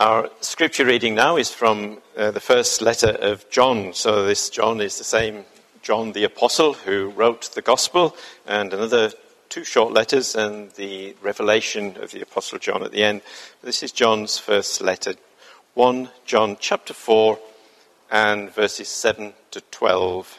Our scripture reading now is from uh, the first letter of John. So, this John is the same John the Apostle who wrote the Gospel, and another two short letters, and the revelation of the Apostle John at the end. This is John's first letter 1 John chapter 4 and verses 7 to 12.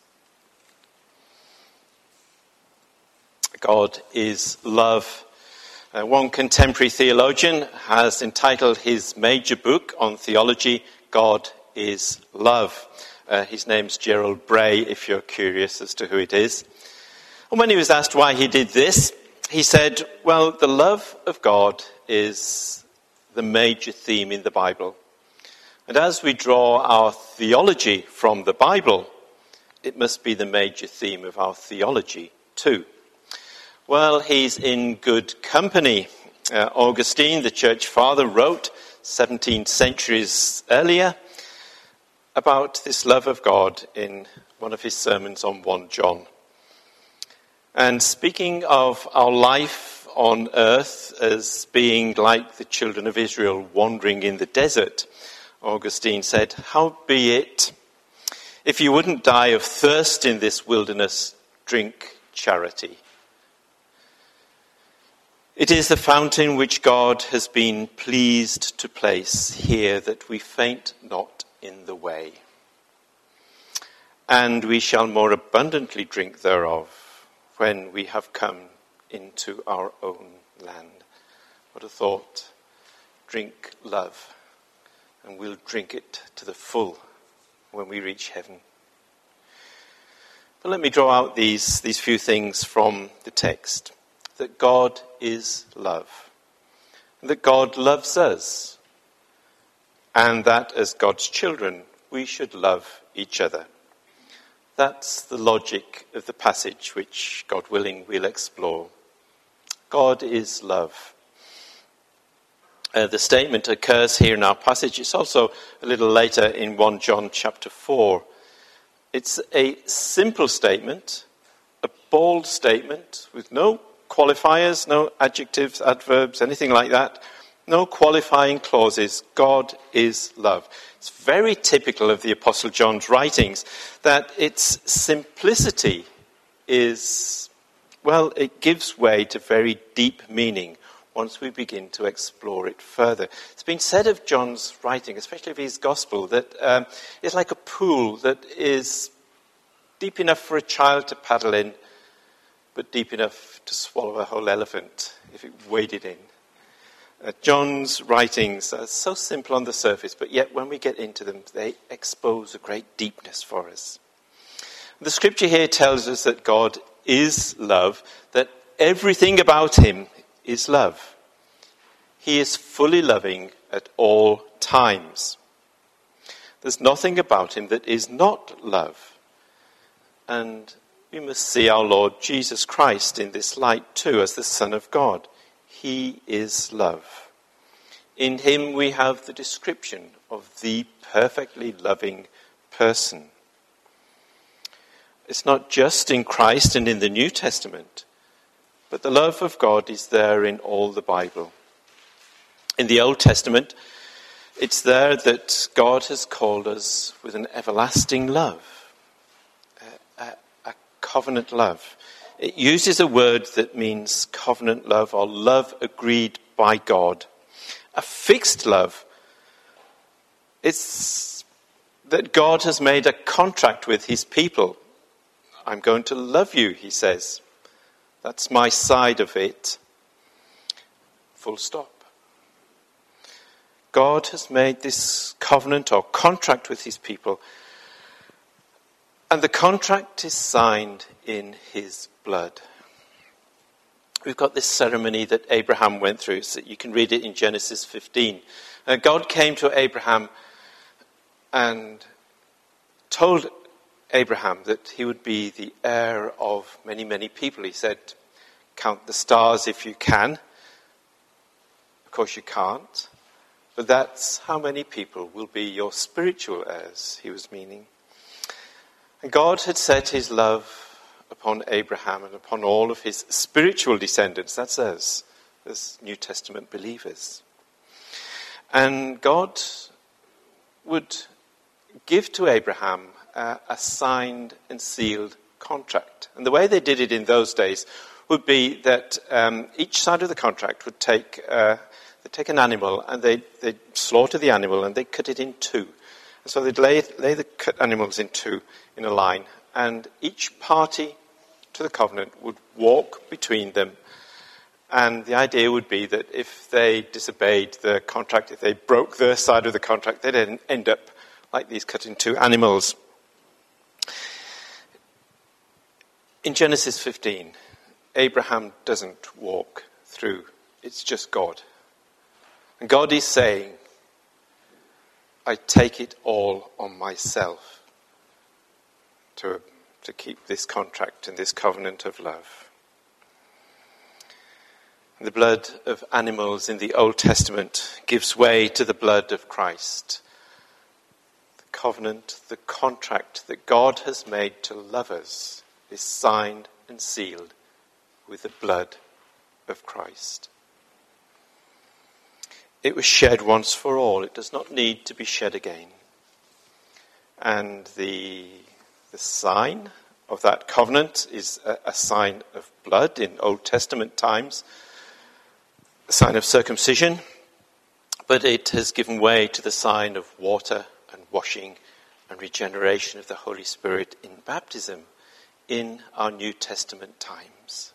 God is love. Uh, one contemporary theologian has entitled his major book on theology, God is Love. Uh, his name's Gerald Bray, if you're curious as to who it is. And when he was asked why he did this, he said, Well, the love of God is the major theme in the Bible. And as we draw our theology from the Bible, it must be the major theme of our theology too. Well, he's in good company. Uh, Augustine, the church father, wrote 17 centuries earlier about this love of God in one of his sermons on 1 John. And speaking of our life on earth as being like the children of Israel wandering in the desert, Augustine said, How be it, if you wouldn't die of thirst in this wilderness, drink charity. It is the fountain which God has been pleased to place here that we faint not in the way. And we shall more abundantly drink thereof when we have come into our own land. What a thought. Drink love, and we'll drink it to the full when we reach heaven. But let me draw out these, these few things from the text that God is love, that God loves us, and that as God's children, we should love each other. That's the logic of the passage, which, God willing, we'll explore. God is love. Uh, the statement occurs here in our passage. It's also a little later in 1 John chapter 4. It's a simple statement, a bold statement with no qualifiers, no adjectives, adverbs, anything like that. No qualifying clauses. God is love. It's very typical of the Apostle John's writings that its simplicity is, well, it gives way to very deep meaning once we begin to explore it further. It's been said of John's writing, especially of his gospel, that um, it's like a pool that is deep enough for a child to paddle in, but deep enough to swallow a whole elephant if it waded in. Uh, John's writings are so simple on the surface, but yet when we get into them, they expose a great deepness for us. The scripture here tells us that God is love, that everything about him is love. He is fully loving at all times. There's nothing about him that is not love. And we must see our Lord Jesus Christ in this light too, as the Son of God. He is love. In him we have the description of the perfectly loving person. It's not just in Christ and in the New Testament, but the love of God is there in all the Bible. In the Old Testament, it's there that God has called us with an everlasting love covenant love. It uses a word that means covenant love or love agreed by God. a fixed love. It's that God has made a contract with his people. I'm going to love you, he says. That's my side of it. Full stop. God has made this covenant or contract with his people, and the contract is signed in his blood. We've got this ceremony that Abraham went through, so you can read it in Genesis 15. Uh, God came to Abraham and told Abraham that he would be the heir of many, many people. He said, Count the stars if you can. Of course, you can't. But that's how many people will be your spiritual heirs, he was meaning. And God had set his love upon Abraham and upon all of his spiritual descendants. That's us, as New Testament believers. And God would give to Abraham uh, a signed and sealed contract. And the way they did it in those days would be that um, each side of the contract would take uh, take an animal and they'd, they'd slaughter the animal and they'd cut it in two. And so they'd lay, lay the cut animals in two in a line, and each party to the covenant would walk between them. And the idea would be that if they disobeyed the contract, if they broke their side of the contract, they'd end up like these cut in two animals. In Genesis 15, Abraham doesn't walk through, it's just God. And God is saying, I take it all on myself to, to keep this contract and this covenant of love. The blood of animals in the Old Testament gives way to the blood of Christ. The covenant, the contract that God has made to lovers is signed and sealed with the blood of Christ. It was shed once for all. It does not need to be shed again. And the, the sign of that covenant is a, a sign of blood in Old Testament times, a sign of circumcision, but it has given way to the sign of water and washing and regeneration of the Holy Spirit in baptism in our New Testament times.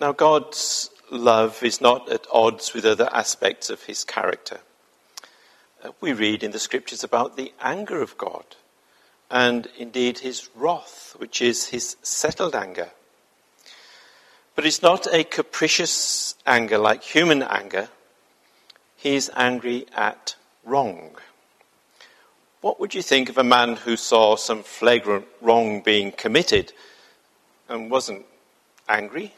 Now, God's love is not at odds with other aspects of his character. Uh, we read in the scriptures about the anger of God and indeed his wrath, which is his settled anger. But it's not a capricious anger like human anger. He is angry at wrong. What would you think of a man who saw some flagrant wrong being committed and wasn't angry?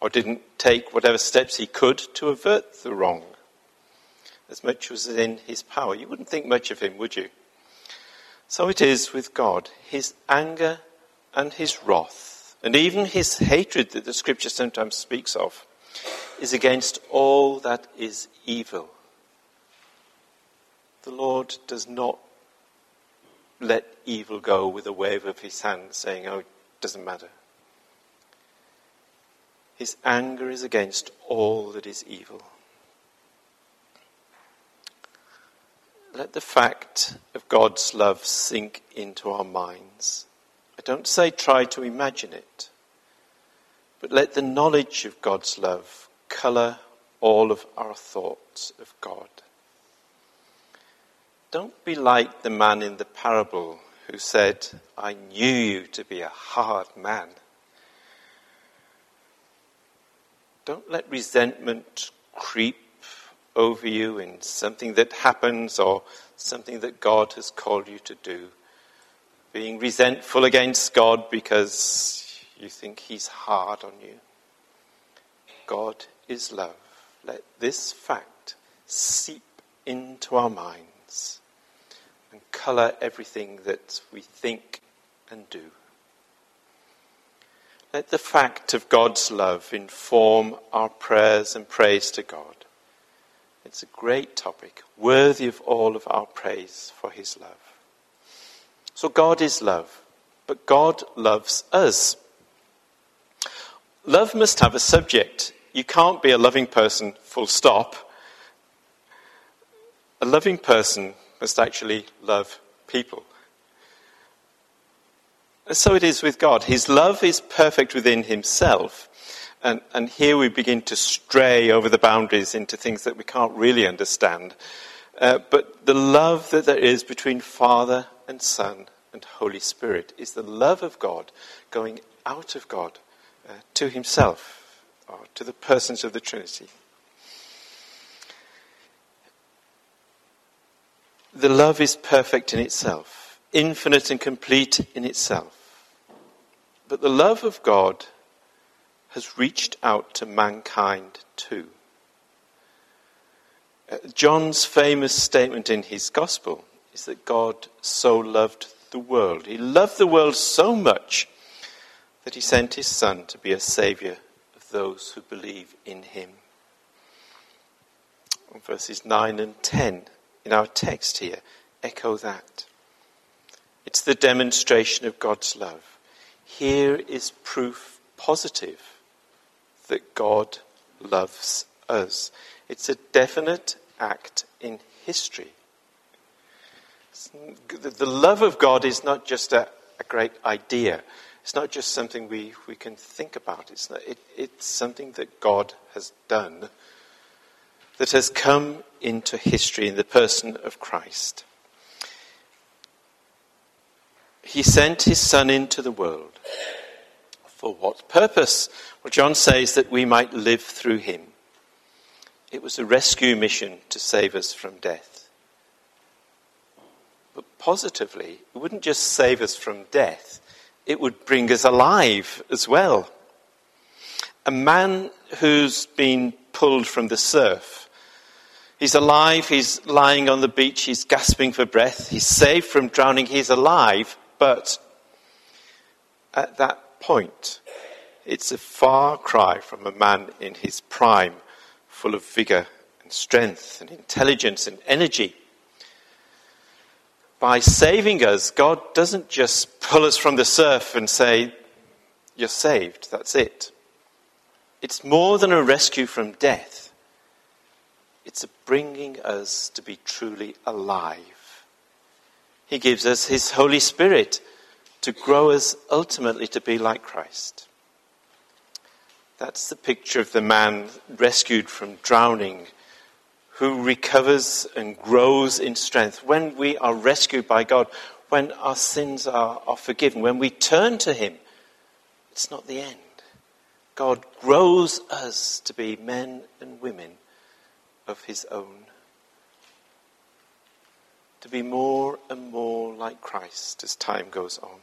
Or didn't take whatever steps he could to avert the wrong, as much as was in his power. You wouldn't think much of him, would you? So it is with God. His anger and his wrath, and even his hatred that the scripture sometimes speaks of, is against all that is evil. The Lord does not let evil go with a wave of his hand, saying, Oh, it doesn't matter. His anger is against all that is evil. Let the fact of God's love sink into our minds. I don't say try to imagine it, but let the knowledge of God's love colour all of our thoughts of God. Don't be like the man in the parable who said, I knew you to be a hard man. Don't let resentment creep over you in something that happens or something that God has called you to do. Being resentful against God because you think He's hard on you. God is love. Let this fact seep into our minds and colour everything that we think and do. Let the fact of God's love inform our prayers and praise to God. It's a great topic, worthy of all of our praise for his love. So God is love, but God loves us. Love must have a subject. you can't be a loving person, full stop. A loving person must actually love people. So it is with God. His love is perfect within himself. And, and here we begin to stray over the boundaries into things that we can't really understand. Uh, but the love that there is between Father and Son and Holy Spirit is the love of God going out of God uh, to himself, or to the persons of the Trinity. The love is perfect in itself, infinite and complete in itself. But the love of God has reached out to mankind too. Uh, John's famous statement in his gospel is that God so loved the world. He loved the world so much that he sent his Son to be a Saviour of those who believe in him. Verses 9 and 10 in our text here echo that. It's the demonstration of God's love. Here is proof positive that God loves us. It's a definite act in history. The love of God is not just a, a great idea. It's not just something we, we can think about, it's, not, it, it's something that God has done that has come into history in the person of Christ. He sent his Son into the world. For what purpose? Well, John says that we might live through him. It was a rescue mission to save us from death. But positively, it wouldn't just save us from death, it would bring us alive as well. A man who's been pulled from the surf. He's alive, he's lying on the beach, he's gasping for breath, he's saved from drowning, he's alive, but at that point, it's a far cry from a man in his prime, full of vigor and strength and intelligence and energy by saving us, God doesn't just pull us from the surf and say, You're saved, that's it. It's more than a rescue from death, it's a bringing us to be truly alive. He gives us His Holy Spirit to grow us ultimately to be like Christ. That's the picture of the man rescued from drowning who recovers and grows in strength. When we are rescued by God, when our sins are, are forgiven, when we turn to Him, it's not the end. God grows us to be men and women of His own. To be more and more like Christ as time goes on.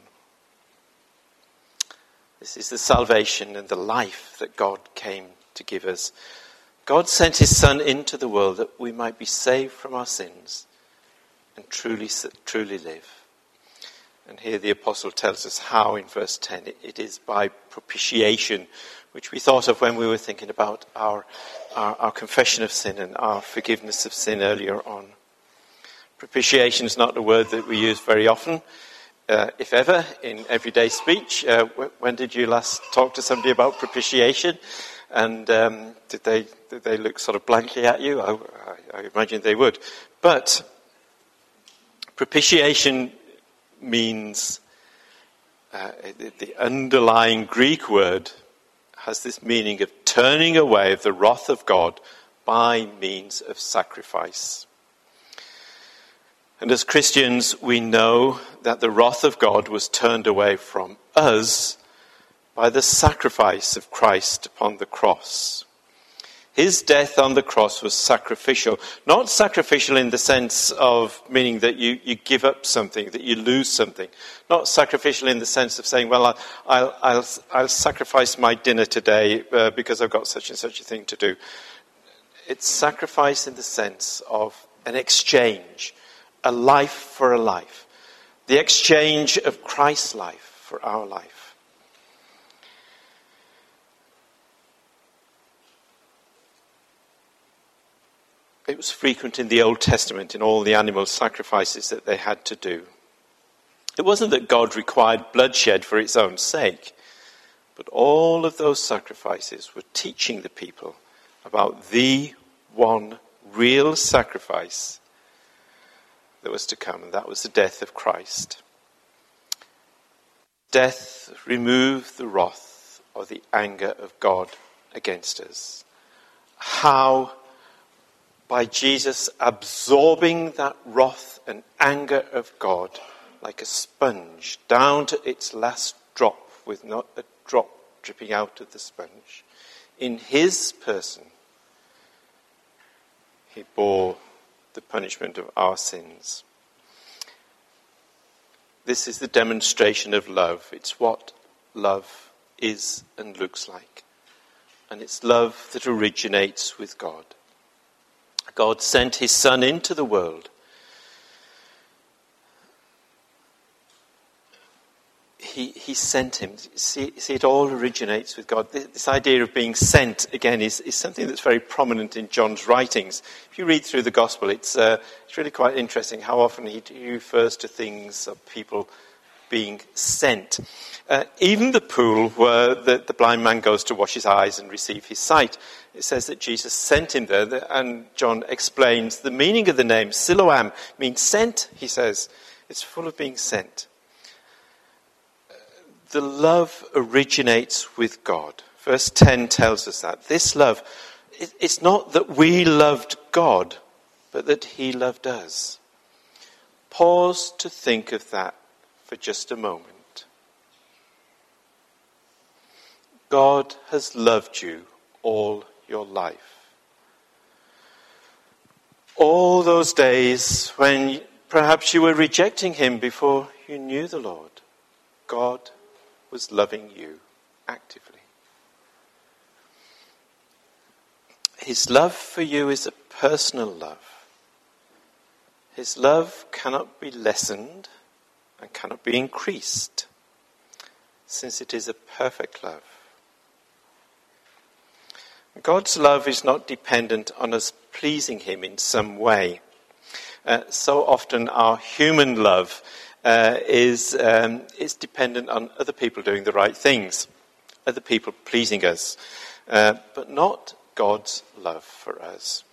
This is the salvation and the life that God came to give us. God sent his Son into the world that we might be saved from our sins and truly, truly live. And here the apostle tells us how in verse 10 it is by propitiation, which we thought of when we were thinking about our, our, our confession of sin and our forgiveness of sin earlier on. Propitiation is not a word that we use very often, uh, if ever, in everyday speech. Uh, when did you last talk to somebody about propitiation? And um, did, they, did they look sort of blankly at you? I, I, imagine they would. But propitiation means uh, the underlying Greek word has this meaning of turning away the wrath of God by means of sacrifice. And as Christians, we know that the wrath of God was turned away from us by the sacrifice of Christ upon the cross. His death on the cross was sacrificial. Not sacrificial in the sense of meaning that you, you give up something, that you lose something. Not sacrificial in the sense of saying, well, I'll, I'll, I'll sacrifice my dinner today uh, because I've got such and such a thing to do. It's sacrifice in the sense of an exchange, a life for a life. The exchange of Christ's life for our life. It was frequent in the Old Testament in all the animal sacrifices that they had to do. It wasn't that God required bloodshed for its own sake, But all of those sacrifices were teaching the people about the one real sacrifice that was to come, and that was the death of Christ. Death removed the wrath or the anger of God against us. How, by Jesus absorbing that wrath and anger of God like a sponge down to its last drop, with not a drop dripping out of the sponge, in his person, he bore the punishment of our sins. This is the demonstration of love. It's what love is and looks like. And it's love that originates with God. God sent his Son into the world he, he sent him. See, see, it all originates with God. This, this idea of being sent, again, is, is, something that's very prominent in John's writings. If you read through the Gospel, it's, uh, it's really quite interesting how often he, refers to things of people being sent. Uh, even the pool where the, the, blind man goes to wash his eyes and receive his sight, it says that Jesus sent him there, and John explains the meaning of the name. Siloam means sent, he says. It's full of being sent the love originates with God. Verse 10 tells us that. This love, it's not that we loved God, but that He loved us. Pause to think of that for just a moment. God has loved you all your life. All those days when perhaps you were rejecting Him before you knew the Lord, God was loving you actively. His love for you is a personal love. His love cannot be lessened and cannot be increased, since it is a perfect love. God's love is not dependent on us pleasing Him in some way. Uh, so often, our human love uh, is, um, is dependent on other people doing the right things, other people pleasing us, uh, but not God's love for us.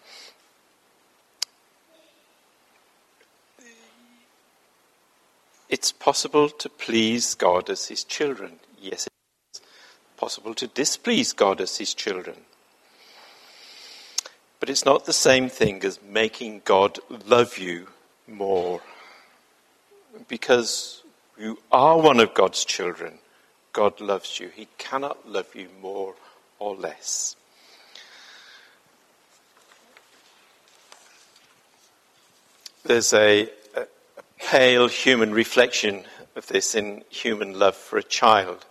It's possible to please God as His children. Yes, it's possible to displease God as His children. But it's not the same thing as making God love you more because you are one of God's children, God loves you. He cannot love you more or less. There's a, a, pale human reflection of this in human love for a child.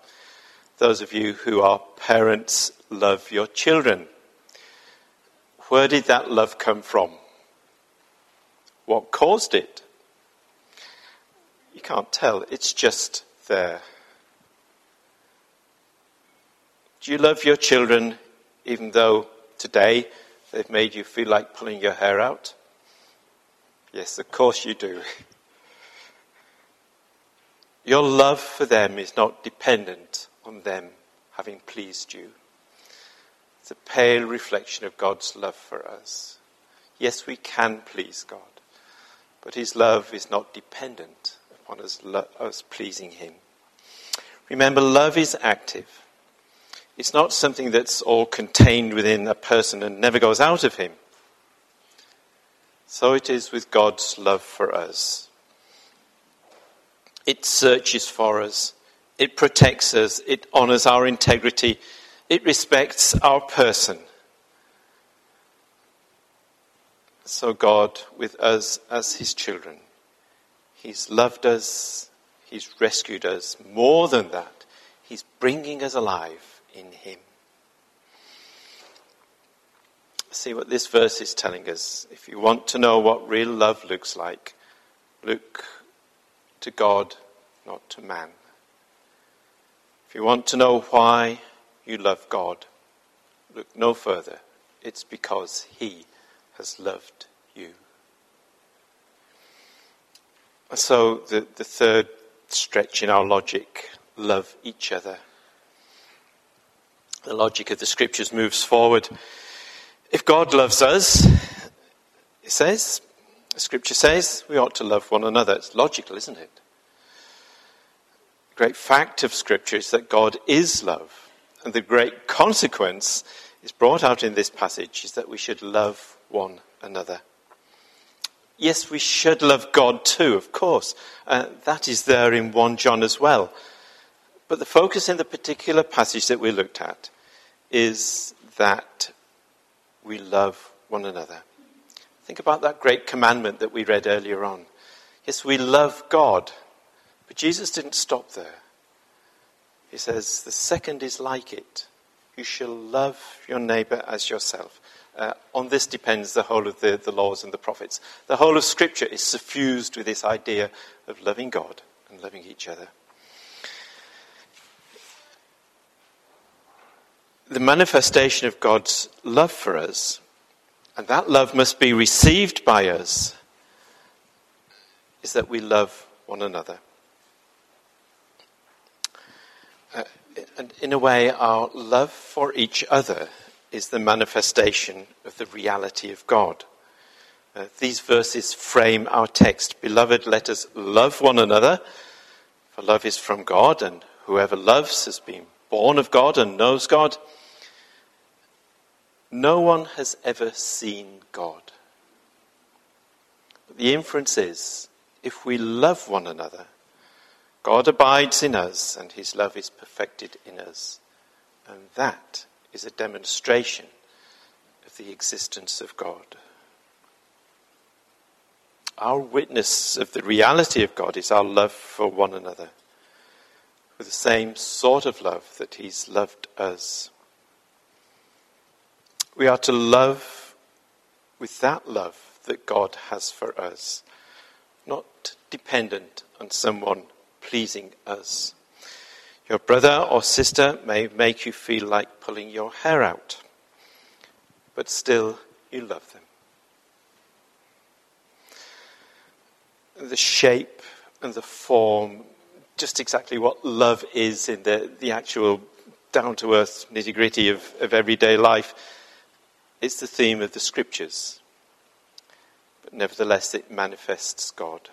Those of you who are parents love your children. Where did that love come from? What caused it? You can't tell, it's just there. Do you love your children even though today they've made you feel like pulling your hair out? Yes, of course you do. Your love for them is not dependent on them having pleased you. It's a pale reflection of God's love for us. Yes, we can please God, but His love is not dependent on us, us pleasing Him. Remember, love is active. It's not something that's all contained within a person and never goes out of him. So it is with God's love for us. It searches for us, it protects us, it honors our integrity, it respects our person. So, God, with us as His children, He's loved us. He's rescued us. More than that, He's bringing us alive in Him. See what this verse is telling us. If you want to know what real love looks like, look to God, not to man. If you want to know why you love God, look no further. It's because He has loved you. So, the, the third stretch in our logic love each other. the logic of the scriptures moves forward. If God loves us, it says, the scripture says, we ought to love one another. It's logical, isn't it? The great fact of scripture is that God is love. And the great consequence is brought out in this passage is that we should love one another. Yes, we should love God too, of course. Uh, that is there in 1 John as well. But the focus in the particular passage that we looked at is that we love one another. Think about that great commandment that we read earlier on. Yes, we love God, but Jesus didn't stop there. He says, the second is like it. You shall love your neighbor as yourself. Uh, on this depends the whole of the, the laws and the prophets. The whole of Scripture is suffused with this idea of loving God and loving each other. The manifestation of God's love for us, and that love must be received by us, is that we love one another. Uh, and in a way, our love for each other is the manifestation of the reality of God. Uh, these verses frame our text. Beloved, let us love one another, for love is from God, and whoever loves has been born of God and knows God. No one has ever seen God. But the inference is if we love one another, God abides in us, and his love is perfected in us. And that is a demonstration of the existence of God. Our witness of the reality of God is our love for one another, with the same sort of love that He's loved us. We are to love with that love that God has for us, not dependent on someone pleasing us. Your brother or sister may make you feel like pulling your hair out, but still you love them. The shape and the form, just exactly what love is in the, the actual down to earth nitty gritty of, of everyday life, it's the theme of the scriptures. But nevertheless, it manifests God.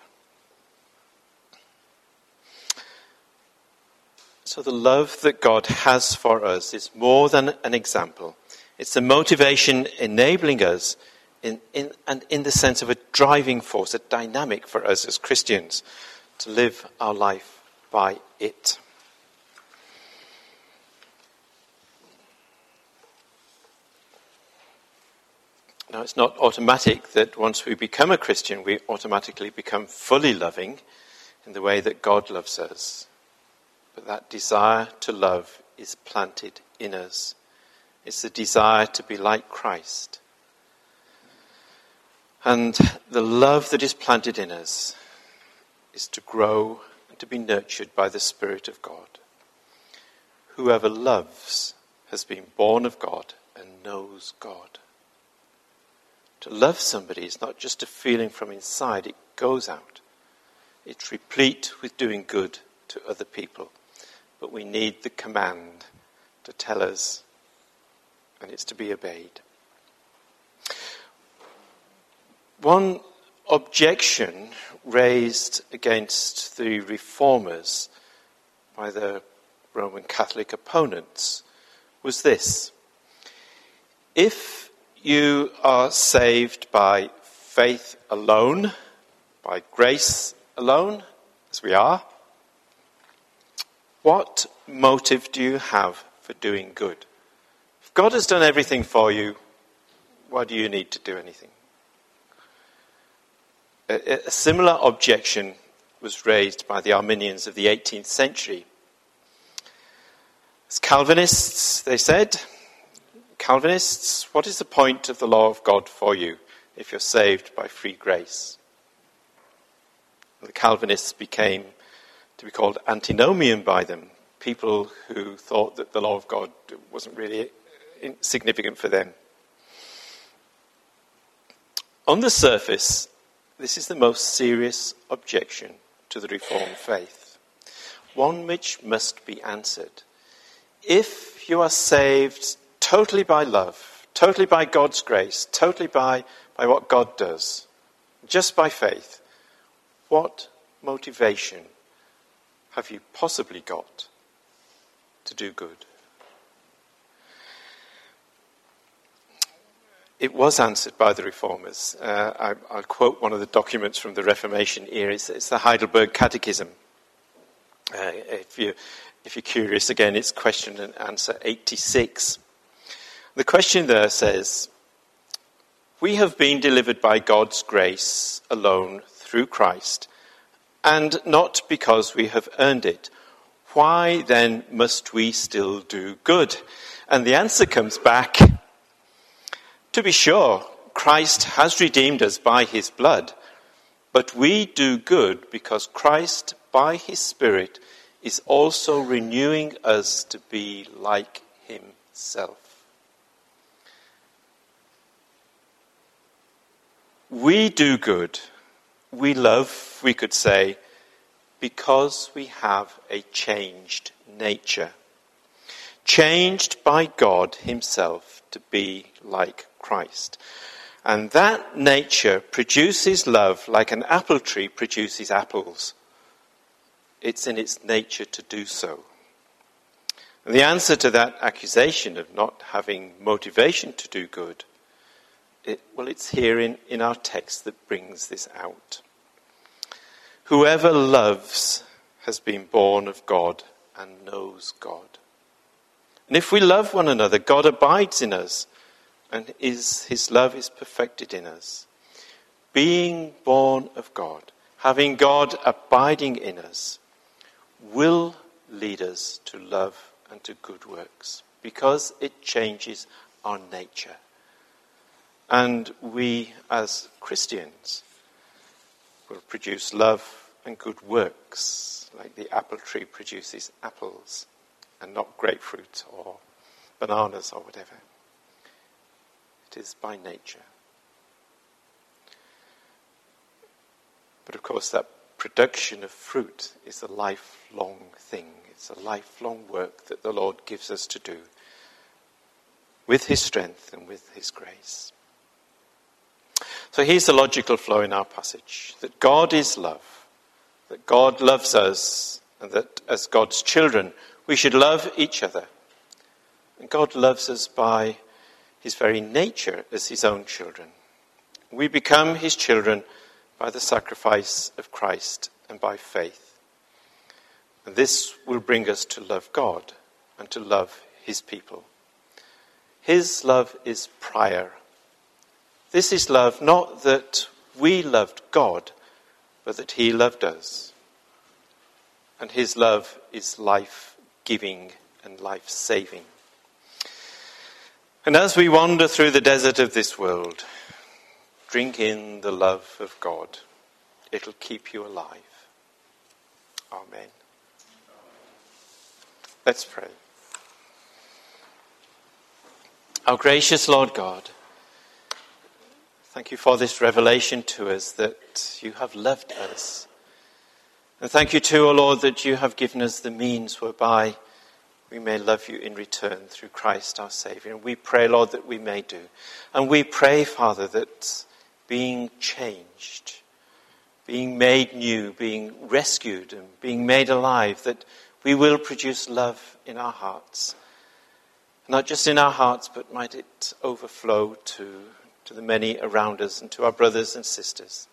So, the love that God has for us is more than an example. It's the motivation enabling us, in, in, and in the sense of a driving force, a dynamic for us as Christians to live our life by it. Now, it's not automatic that once we become a Christian, we automatically become fully loving in the way that God loves us. But that desire to love is planted in us. It's the desire to be like Christ. And the love that is planted in us is to grow and to be nurtured by the Spirit of God. Whoever loves has been born of God and knows God. To love somebody is not just a feeling from inside, it goes out. It's replete with doing good to other people but we need the command to tell us, and it's to be obeyed. One objection raised against the reformers by the Roman Catholic opponents was this if you are saved by faith alone, by grace alone, as we are, what motive do you have for doing good? If God has done everything for you, why do you need to do anything? A, a similar objection was raised by the Arminians of the 18th century. As Calvinists, they said, Calvinists, what is the point of the law of God for you if you're saved by free grace? The Calvinists became to be called antinomian by them, people who thought that the law of God wasn't really significant for them. On the surface, this is the most serious objection to the Reformed faith, one which must be answered. If you are saved totally by love, totally by God's grace, totally by, by what God does, just by faith, what motivation have you possibly got to do good? It was answered by the reformers. Uh, I, will quote one of the documents from the Reformation era. It's, it's the Heidelberg Catechism. Uh, if, you, if you're curious, again, it's question and answer 86. The question there says, We have been delivered by God's grace alone through Christ, and not because we have earned it. Why then must we still do good? And the answer comes back to be sure, Christ has redeemed us by his blood, but we do good because Christ, by his Spirit, is also renewing us to be like himself. We do good, we love, we could say, because we have a changed nature. Changed by God Himself to be like Christ. And that nature produces love like an apple tree produces apples. It's in its nature to do so. And the answer to that accusation of not having motivation to do good, it, well, it's here in, in our text that brings this out. Whoever loves has been born of God and knows God. And if we love one another, God abides in us and is, his love is perfected in us. Being born of God, having God abiding in us, will lead us to love and to good works because it changes our nature. And we, as Christians, will produce love and good works, like the apple tree produces apples and not grapefruit or bananas or whatever It is by nature. But of course, that production of fruit is a lifelong thing. It's a lifelong work that the Lord gives us to do with His strength and with His grace. So here's the logical flow in our passage that God is love, that God loves us, and that as God's children, we should love each other. And God loves us by his very nature as his own children. We become his children by the sacrifice of Christ and by faith. And this will bring us to love God and to love his people. His love is prior. This is love not that we loved God, but that he loved us. And his love is life giving and life saving. And as we wander through the desert of this world, drink in the love of God. It'll keep you alive. Amen. Let's pray. Our gracious Lord God, thank you for this revelation to us that you have loved us. And thank you too, O Lord, that you have given us the means whereby we may love you in return through Christ our Savior. And we pray, Lord, that we may do. And we pray, Father, that being changed, being made new, being rescued, and being made alive, that we will produce love in our hearts. Not just in our hearts, but might it overflow to, to the many around us and to our brothers and sisters.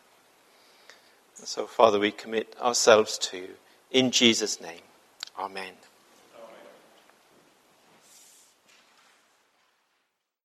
And so, Father, we commit ourselves to you. In Jesus' name, Amen.